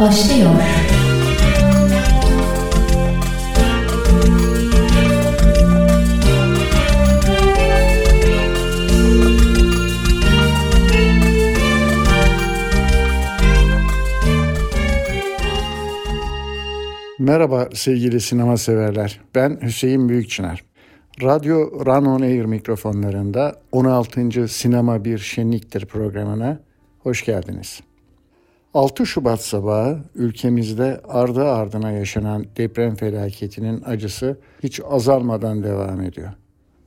başlıyor. Merhaba sevgili sinema severler. Ben Hüseyin Büyükçınar. Radyo Run On Air mikrofonlarında 16. Sinema Bir Şenliktir programına hoş geldiniz. 6 Şubat sabahı ülkemizde ardı ardına yaşanan deprem felaketinin acısı hiç azalmadan devam ediyor.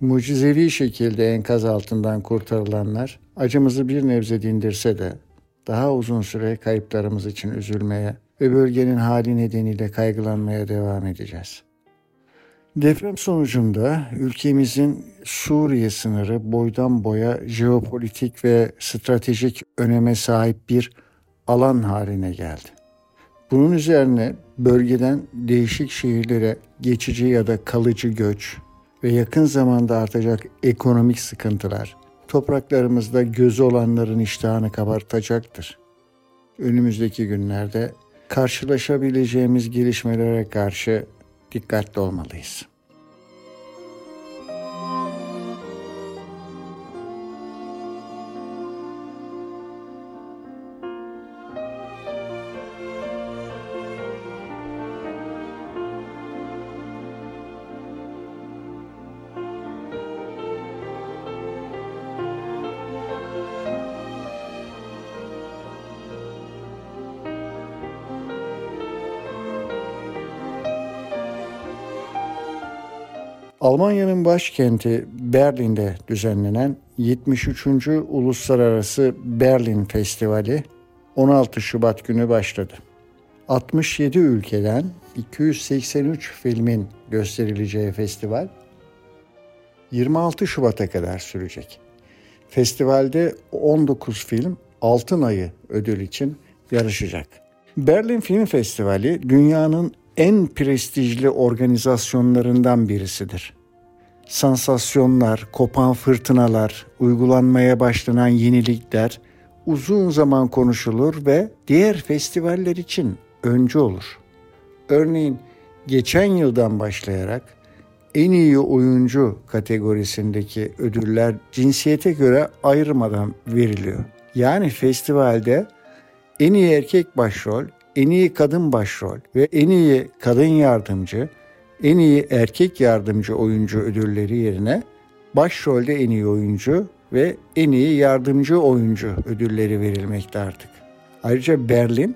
Mucizevi şekilde enkaz altından kurtarılanlar acımızı bir nebze dindirse de daha uzun süre kayıplarımız için üzülmeye ve bölgenin hali nedeniyle kaygılanmaya devam edeceğiz. Deprem sonucunda ülkemizin Suriye sınırı boydan boya jeopolitik ve stratejik öneme sahip bir alan haline geldi. Bunun üzerine bölgeden değişik şehirlere geçici ya da kalıcı göç ve yakın zamanda artacak ekonomik sıkıntılar topraklarımızda gözü olanların iştahını kabartacaktır. Önümüzdeki günlerde karşılaşabileceğimiz gelişmelere karşı dikkatli olmalıyız. Almanya'nın başkenti Berlin'de düzenlenen 73. Uluslararası Berlin Festivali 16 Şubat günü başladı. 67 ülkeden 283 filmin gösterileceği festival 26 Şubat'a kadar sürecek. Festivalde 19 film Altın Ayı ödül için yarışacak. Berlin Film Festivali dünyanın en prestijli organizasyonlarından birisidir. Sansasyonlar, kopan fırtınalar, uygulanmaya başlanan yenilikler uzun zaman konuşulur ve diğer festivaller için öncü olur. Örneğin geçen yıldan başlayarak en iyi oyuncu kategorisindeki ödüller cinsiyete göre ayrılmadan veriliyor. Yani festivalde en iyi erkek başrol, en iyi kadın başrol ve en iyi kadın yardımcı, en iyi erkek yardımcı oyuncu ödülleri yerine başrolde en iyi oyuncu ve en iyi yardımcı oyuncu ödülleri verilmekte artık. Ayrıca Berlin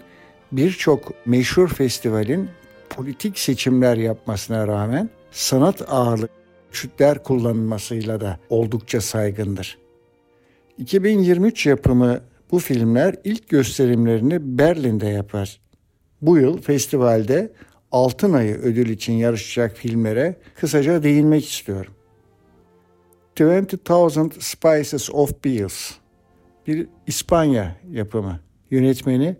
birçok meşhur festivalin politik seçimler yapmasına rağmen sanat ağırlıklı şütler kullanılmasıyla da oldukça saygındır. 2023 yapımı bu filmler ilk gösterimlerini Berlin'de yapar. Bu yıl festivalde Altın Ayı ödül için yarışacak filmlere kısaca değinmek istiyorum. 20,000 Spices of Beals bir İspanya yapımı. Yönetmeni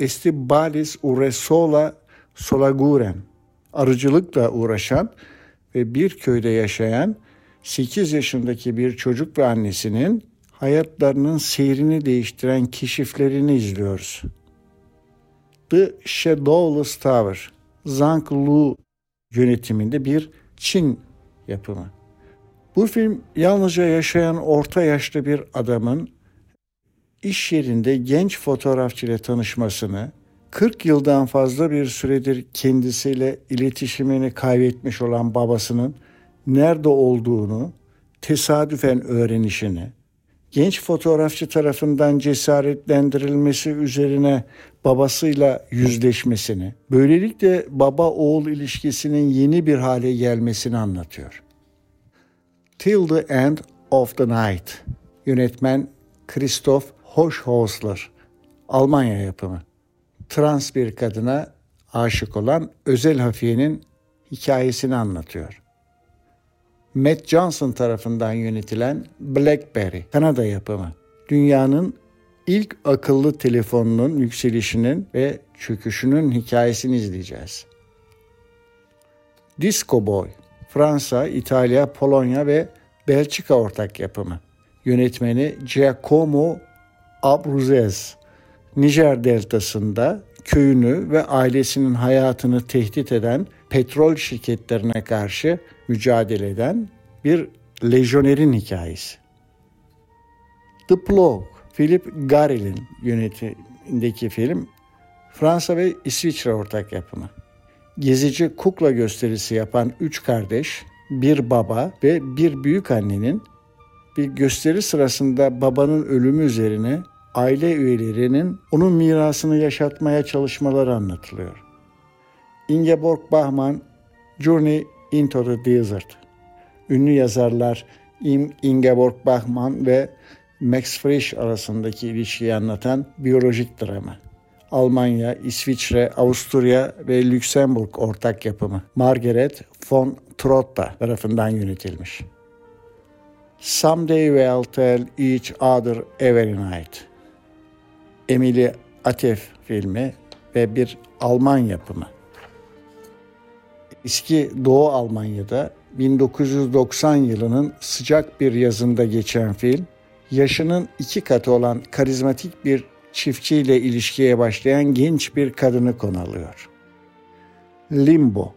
Estibalis Urresola Solaguren. Arıcılıkla uğraşan ve bir köyde yaşayan 8 yaşındaki bir çocuk ve annesinin hayatlarının seyrini değiştiren keşiflerini izliyoruz. The Shadowless Tower, Zhang Lu yönetiminde bir Çin yapımı. Bu film yalnızca yaşayan orta yaşlı bir adamın iş yerinde genç fotoğrafçıyla tanışmasını, 40 yıldan fazla bir süredir kendisiyle iletişimini kaybetmiş olan babasının nerede olduğunu tesadüfen öğrenişini, genç fotoğrafçı tarafından cesaretlendirilmesi üzerine babasıyla yüzleşmesini, böylelikle baba oğul ilişkisinin yeni bir hale gelmesini anlatıyor. Till the End of the Night yönetmen Christoph Hochhausler Almanya yapımı. Trans bir kadına aşık olan özel hafiyenin hikayesini anlatıyor. Matt Johnson tarafından yönetilen BlackBerry, Kanada yapımı. Dünyanın ilk akıllı telefonunun yükselişinin ve çöküşünün hikayesini izleyeceğiz. Disco Boy, Fransa, İtalya, Polonya ve Belçika ortak yapımı. Yönetmeni Giacomo Abruzes. Nijer deltasında köyünü ve ailesinin hayatını tehdit eden petrol şirketlerine karşı mücadele eden bir lejyonerin hikayesi. The Plough, Philip Garrel'in yönetimindeki film Fransa ve İsviçre ortak yapımı. Gezici kukla gösterisi yapan üç kardeş, bir baba ve bir büyük annenin bir gösteri sırasında babanın ölümü üzerine aile üyelerinin onun mirasını yaşatmaya çalışmaları anlatılıyor. Ingeborg Bachmann, Journey into the Desert. Ünlü yazarlar Ingeborg Bachmann ve Max Frisch arasındaki ilişkiyi anlatan biyolojik drama. Almanya, İsviçre, Avusturya ve Lüksemburg ortak yapımı. Margaret von Trotta tarafından yönetilmiş. Someday we'll tell each other every night. Emily Atef filmi ve bir Alman yapımı. Eski Doğu Almanya'da 1990 yılının sıcak bir yazında geçen film, yaşının iki katı olan karizmatik bir çiftçiyle ilişkiye başlayan genç bir kadını konu alıyor. Limbo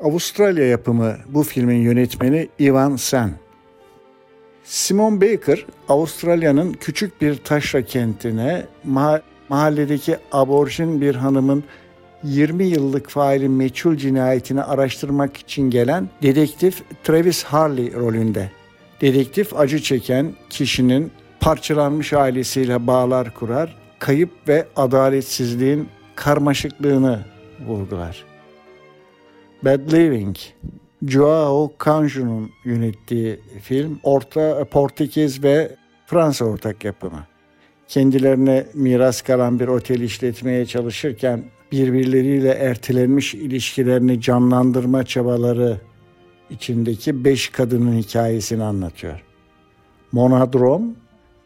Avustralya yapımı bu filmin yönetmeni Ivan Sen. Simon Baker, Avustralya'nın küçük bir taşra kentine mahalledeki aborjin bir hanımın 20 yıllık faili meçhul cinayetini araştırmak için gelen dedektif Travis Harley rolünde. Dedektif acı çeken kişinin parçalanmış ailesiyle bağlar kurar, kayıp ve adaletsizliğin karmaşıklığını vurgular. Bad Living, Joao Canjo'nun yönettiği film, orta Portekiz ve Fransa ortak yapımı. Kendilerine miras kalan bir otel işletmeye çalışırken birbirleriyle ertelenmiş ilişkilerini canlandırma çabaları içindeki beş kadının hikayesini anlatıyor. Monadrom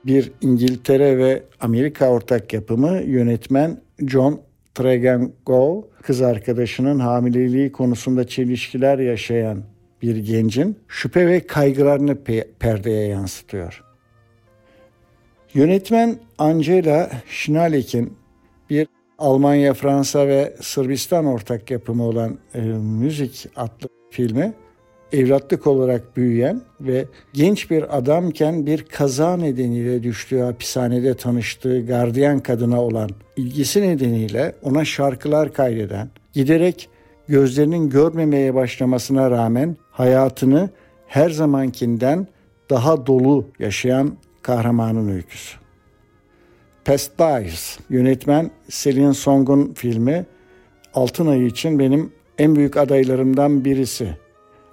bir İngiltere ve Amerika ortak yapımı yönetmen John Tregengo kız arkadaşının hamileliği konusunda çelişkiler yaşayan bir gencin şüphe ve kaygılarını pe- perdeye yansıtıyor. Yönetmen Angela Schnalek'in bir Almanya, Fransa ve Sırbistan ortak yapımı olan e, Müzik adlı filmi evlatlık olarak büyüyen ve genç bir adamken bir kaza nedeniyle düştüğü hapishanede tanıştığı gardiyan kadına olan ilgisi nedeniyle ona şarkılar kaydeden, giderek gözlerinin görmemeye başlamasına rağmen hayatını her zamankinden daha dolu yaşayan kahramanın öyküsü. Past Lives, yönetmen Celine Song'un filmi Altın Ayı için benim en büyük adaylarımdan birisi.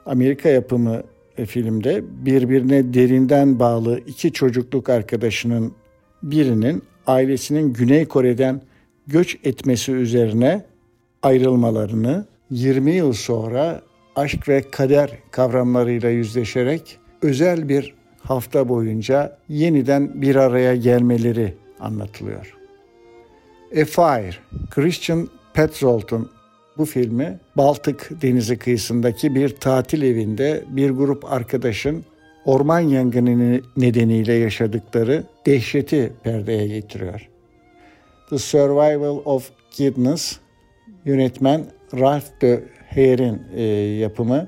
Amerika yapımı e, filmde birbirine derinden bağlı iki çocukluk arkadaşının birinin ailesinin Güney Kore'den göç etmesi üzerine ayrılmalarını 20 yıl sonra aşk ve kader kavramlarıyla yüzleşerek özel bir hafta boyunca yeniden bir araya gelmeleri anlatılıyor. A Fire, Christian Petzolt'un bu filmi Baltık denizi kıyısındaki bir tatil evinde bir grup arkadaşın orman yangını nedeniyle yaşadıkları dehşeti perdeye getiriyor. The Survival of Kidness yönetmen Ralph de Hare'in e, yapımı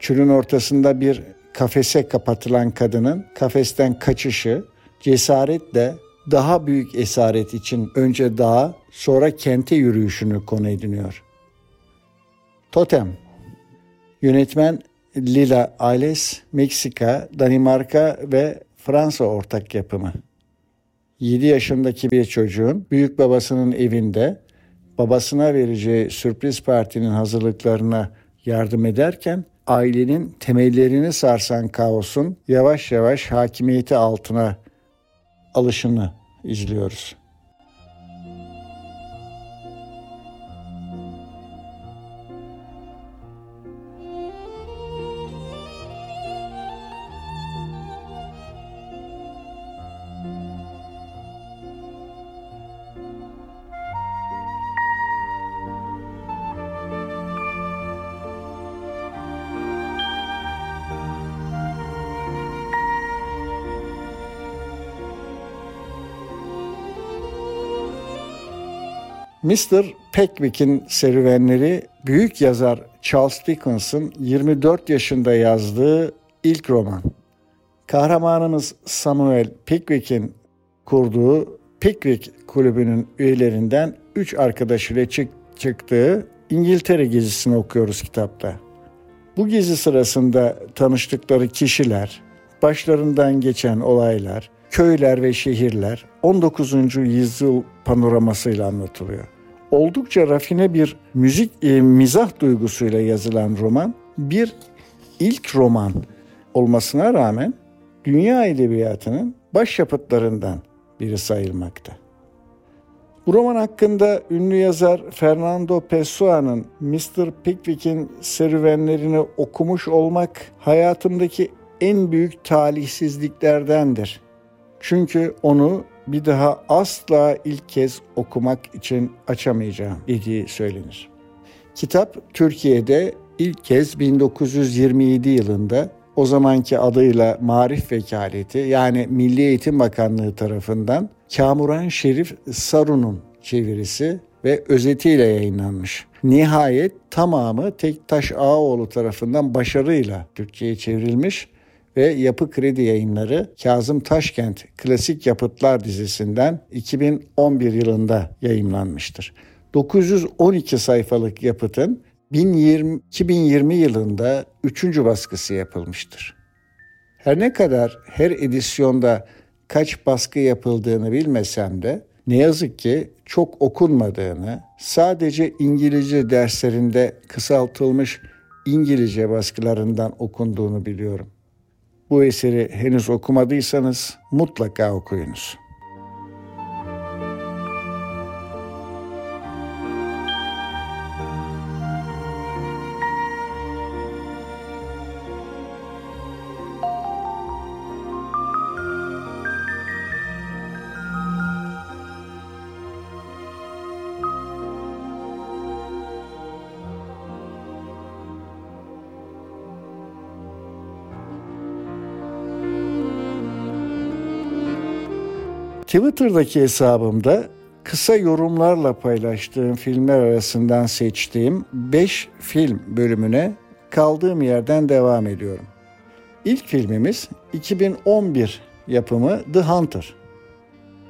çölün ortasında bir kafese kapatılan kadının kafesten kaçışı cesaretle daha büyük esaret için önce dağa sonra kente yürüyüşünü konu ediniyor. Totem Yönetmen Lila Ailes, Meksika, Danimarka ve Fransa ortak yapımı. 7 yaşındaki bir çocuğun büyük babasının evinde babasına vereceği sürpriz partinin hazırlıklarına yardım ederken ailenin temellerini sarsan kaosun yavaş yavaş hakimiyeti altına alışını izliyoruz. Mr. Pickwick'in serüvenleri büyük yazar Charles Dickens'ın 24 yaşında yazdığı ilk roman. Kahramanımız Samuel Pickwick'in kurduğu Pickwick kulübünün üyelerinden 3 arkadaşıyla çık çıktığı İngiltere gezisini okuyoruz kitapta. Bu gezi sırasında tanıştıkları kişiler, başlarından geçen olaylar, köyler ve şehirler 19. yüzyıl panoramasıyla anlatılıyor. Oldukça rafine bir müzik e, mizah duygusuyla yazılan roman bir ilk roman olmasına rağmen dünya edebiyatının başyapıtlarından biri sayılmakta. Bu roman hakkında ünlü yazar Fernando Pessoa'nın Mr. Pickwick'in serüvenlerini okumuş olmak hayatımdaki en büyük talihsizliklerdendir. Çünkü onu bir daha asla ilk kez okumak için açamayacağım dediği söylenir. Kitap Türkiye'de ilk kez 1927 yılında o zamanki adıyla Marif Vekaleti yani Milli Eğitim Bakanlığı tarafından Kamuran Şerif Sarun'un çevirisi ve özetiyle yayınlanmış. Nihayet tamamı Tektaş Ağaoğlu tarafından başarıyla Türkçe'ye çevrilmiş ve Yapı Kredi Yayınları Kazım Taşkent Klasik Yapıtlar dizisinden 2011 yılında yayınlanmıştır. 912 sayfalık yapıtın 2020, 2020 yılında 3. baskısı yapılmıştır. Her ne kadar her edisyonda kaç baskı yapıldığını bilmesem de ne yazık ki çok okunmadığını, sadece İngilizce derslerinde kısaltılmış İngilizce baskılarından okunduğunu biliyorum. Bu eseri henüz okumadıysanız mutlaka okuyunuz. Twitter'daki hesabımda kısa yorumlarla paylaştığım filmler arasından seçtiğim 5 film bölümüne kaldığım yerden devam ediyorum. İlk filmimiz 2011 yapımı The Hunter.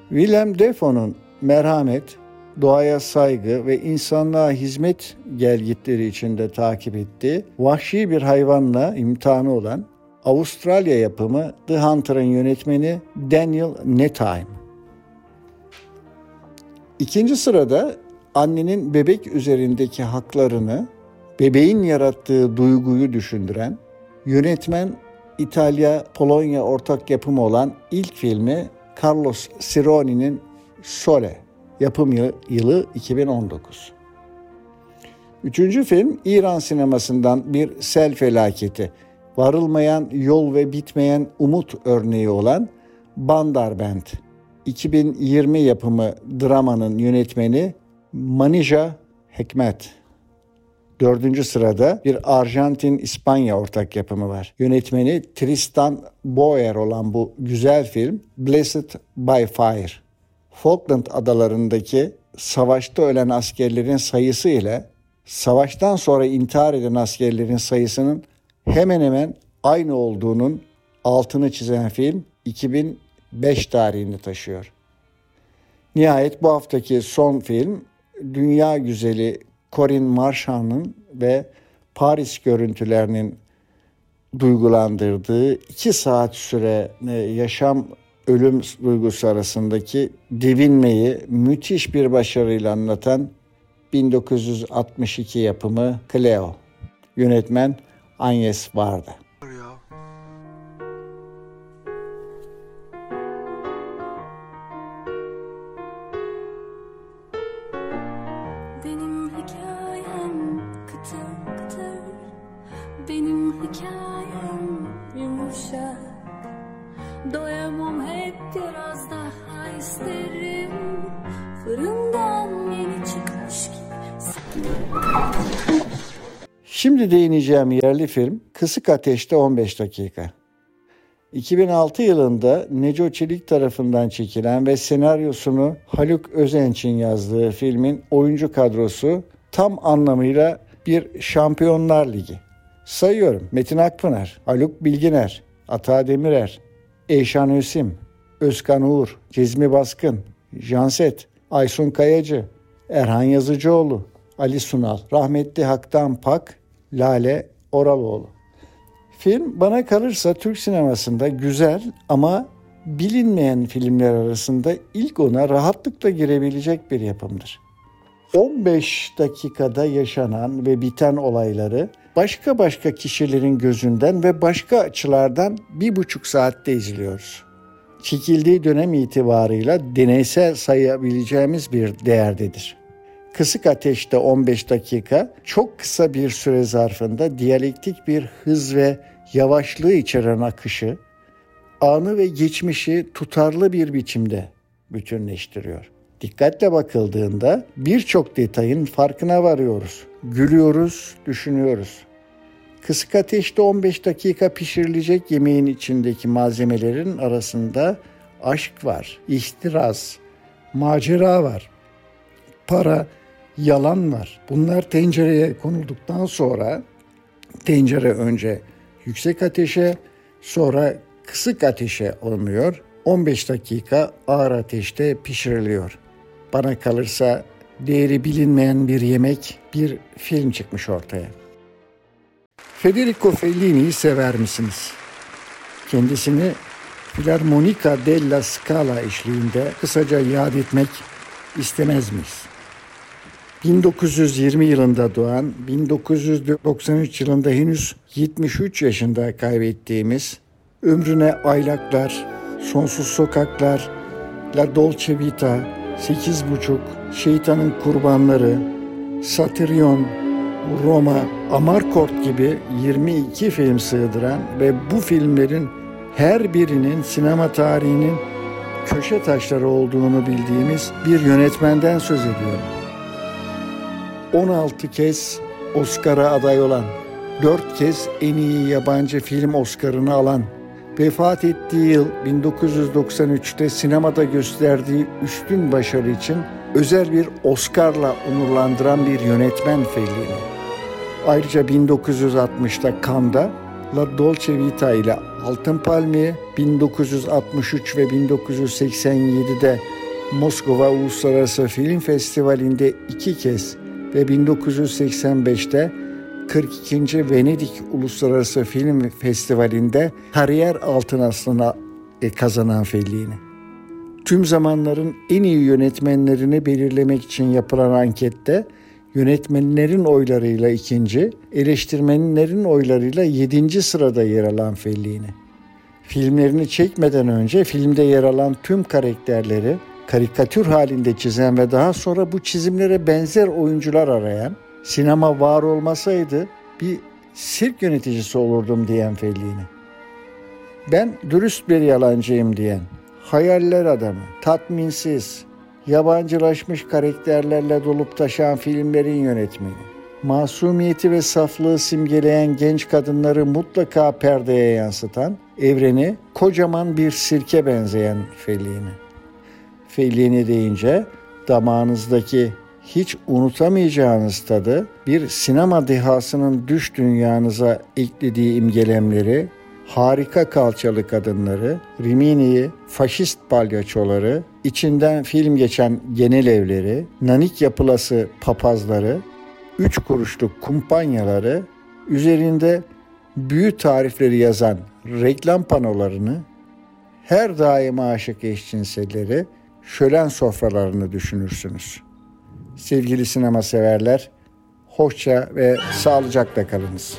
Willem Dafoe'nun merhamet, doğaya saygı ve insanlığa hizmet gelgitleri içinde takip ettiği vahşi bir hayvanla imtihanı olan Avustralya yapımı The Hunter'ın yönetmeni Daniel Netime. İkinci sırada annenin bebek üzerindeki haklarını, bebeğin yarattığı duyguyu düşündüren yönetmen İtalya-Polonya ortak yapımı olan ilk filmi Carlos Sironi'nin Sole. Yapım yılı 2019. Üçüncü film İran sinemasından bir sel felaketi. Varılmayan yol ve bitmeyen umut örneği olan Bandarband 2020 yapımı dramanın yönetmeni Manija Hekmet. Dördüncü sırada bir Arjantin-İspanya ortak yapımı var. Yönetmeni Tristan Boyer olan bu güzel film Blessed by Fire. Falkland adalarındaki savaşta ölen askerlerin sayısı ile savaştan sonra intihar eden askerlerin sayısının hemen hemen aynı olduğunun altını çizen film 2000 5 tarihini taşıyor. Nihayet bu haftaki son film dünya güzeli Corinne Marchand'ın ve Paris görüntülerinin duygulandırdığı iki saat süre e, yaşam ölüm duygusu arasındaki devinmeyi müthiş bir başarıyla anlatan 1962 yapımı Cleo. Yönetmen Agnes Varda. Yerli film Kısık Ateş'te 15 dakika. 2006 yılında Neco Çelik tarafından çekilen ve senaryosunu Haluk Özenç'in yazdığı filmin oyuncu kadrosu tam anlamıyla bir Şampiyonlar Ligi. Sayıyorum Metin Akpınar, Haluk Bilginer, Ata Demirer, Eyşan Ösim, Özkan Uğur, Cezmi Baskın, Janset, Aysun Kayacı, Erhan Yazıcıoğlu, Ali Sunal, rahmetli Haktan Pak, Lale Oraloğlu. Film bana kalırsa Türk sinemasında güzel ama bilinmeyen filmler arasında ilk ona rahatlıkla girebilecek bir yapımdır. 15 dakikada yaşanan ve biten olayları başka başka kişilerin gözünden ve başka açılardan bir buçuk saatte izliyoruz. Çekildiği dönem itibarıyla deneysel sayabileceğimiz bir değerdedir. Kısık ateşte 15 dakika çok kısa bir süre zarfında diyalektik bir hız ve yavaşlığı içeren akışı, anı ve geçmişi tutarlı bir biçimde bütünleştiriyor. Dikkatle bakıldığında birçok detayın farkına varıyoruz. Gülüyoruz, düşünüyoruz. Kısık ateşte 15 dakika pişirilecek yemeğin içindeki malzemelerin arasında aşk var, ihtiras, macera var, para, yalan var. Bunlar tencereye konulduktan sonra tencere önce yüksek ateşe sonra kısık ateşe alınıyor. 15 dakika ağır ateşte pişiriliyor. Bana kalırsa değeri bilinmeyen bir yemek, bir film çıkmış ortaya. Federico Fellini'yi sever misiniz? Kendisini Filarmonica della Scala eşliğinde kısaca yad etmek istemez miyiz? 1920 yılında doğan, 1993 yılında henüz 73 yaşında kaybettiğimiz, ömrüne aylaklar, sonsuz sokaklar, La Dolce Vita, Sekiz Buçuk, Şeytanın Kurbanları, Satyrion, Roma, Amarkort gibi 22 film sığdıran ve bu filmlerin her birinin sinema tarihinin köşe taşları olduğunu bildiğimiz bir yönetmenden söz ediyorum. 16 kez Oscar'a aday olan, 4 kez en iyi yabancı film Oscar'ını alan, vefat ettiği yıl 1993'te sinemada gösterdiği üstün başarı için özel bir Oscar'la onurlandıran bir yönetmen Fellini. Ayrıca 1960'ta Cannes'da La Dolce Vita ile Altın Palmiye, 1963 ve 1987'de Moskova Uluslararası Film Festivali'nde iki kez ve 1985'te 42. Venedik Uluslararası Film Festivali'nde kariyer altın aslına e, kazanan Fellini. Tüm zamanların en iyi yönetmenlerini belirlemek için yapılan ankette yönetmenlerin oylarıyla ikinci, eleştirmenlerin oylarıyla yedinci sırada yer alan Fellini. Filmlerini çekmeden önce filmde yer alan tüm karakterleri karikatür halinde çizen ve daha sonra bu çizimlere benzer oyuncular arayan, sinema var olmasaydı bir sirk yöneticisi olurdum diyen Fellini. Ben dürüst bir yalancıyım diyen, hayaller adamı, tatminsiz, yabancılaşmış karakterlerle dolup taşan filmlerin yönetmeni. Masumiyeti ve saflığı simgeleyen genç kadınları mutlaka perdeye yansıtan, evreni kocaman bir sirke benzeyen Fellini. Fellini deyince damağınızdaki hiç unutamayacağınız tadı bir sinema dehasının düş dünyanıza eklediği imgelemleri, harika kalçalı kadınları, Rimini'yi, faşist palyaçoları, içinden film geçen genel evleri, nanik yapılası papazları, üç kuruşluk kumpanyaları, üzerinde büyü tarifleri yazan reklam panolarını, her daim aşık eşcinselleri, şölen sofralarını düşünürsünüz. Sevgili sinema severler, hoşça ve sağlıcakla kalınız.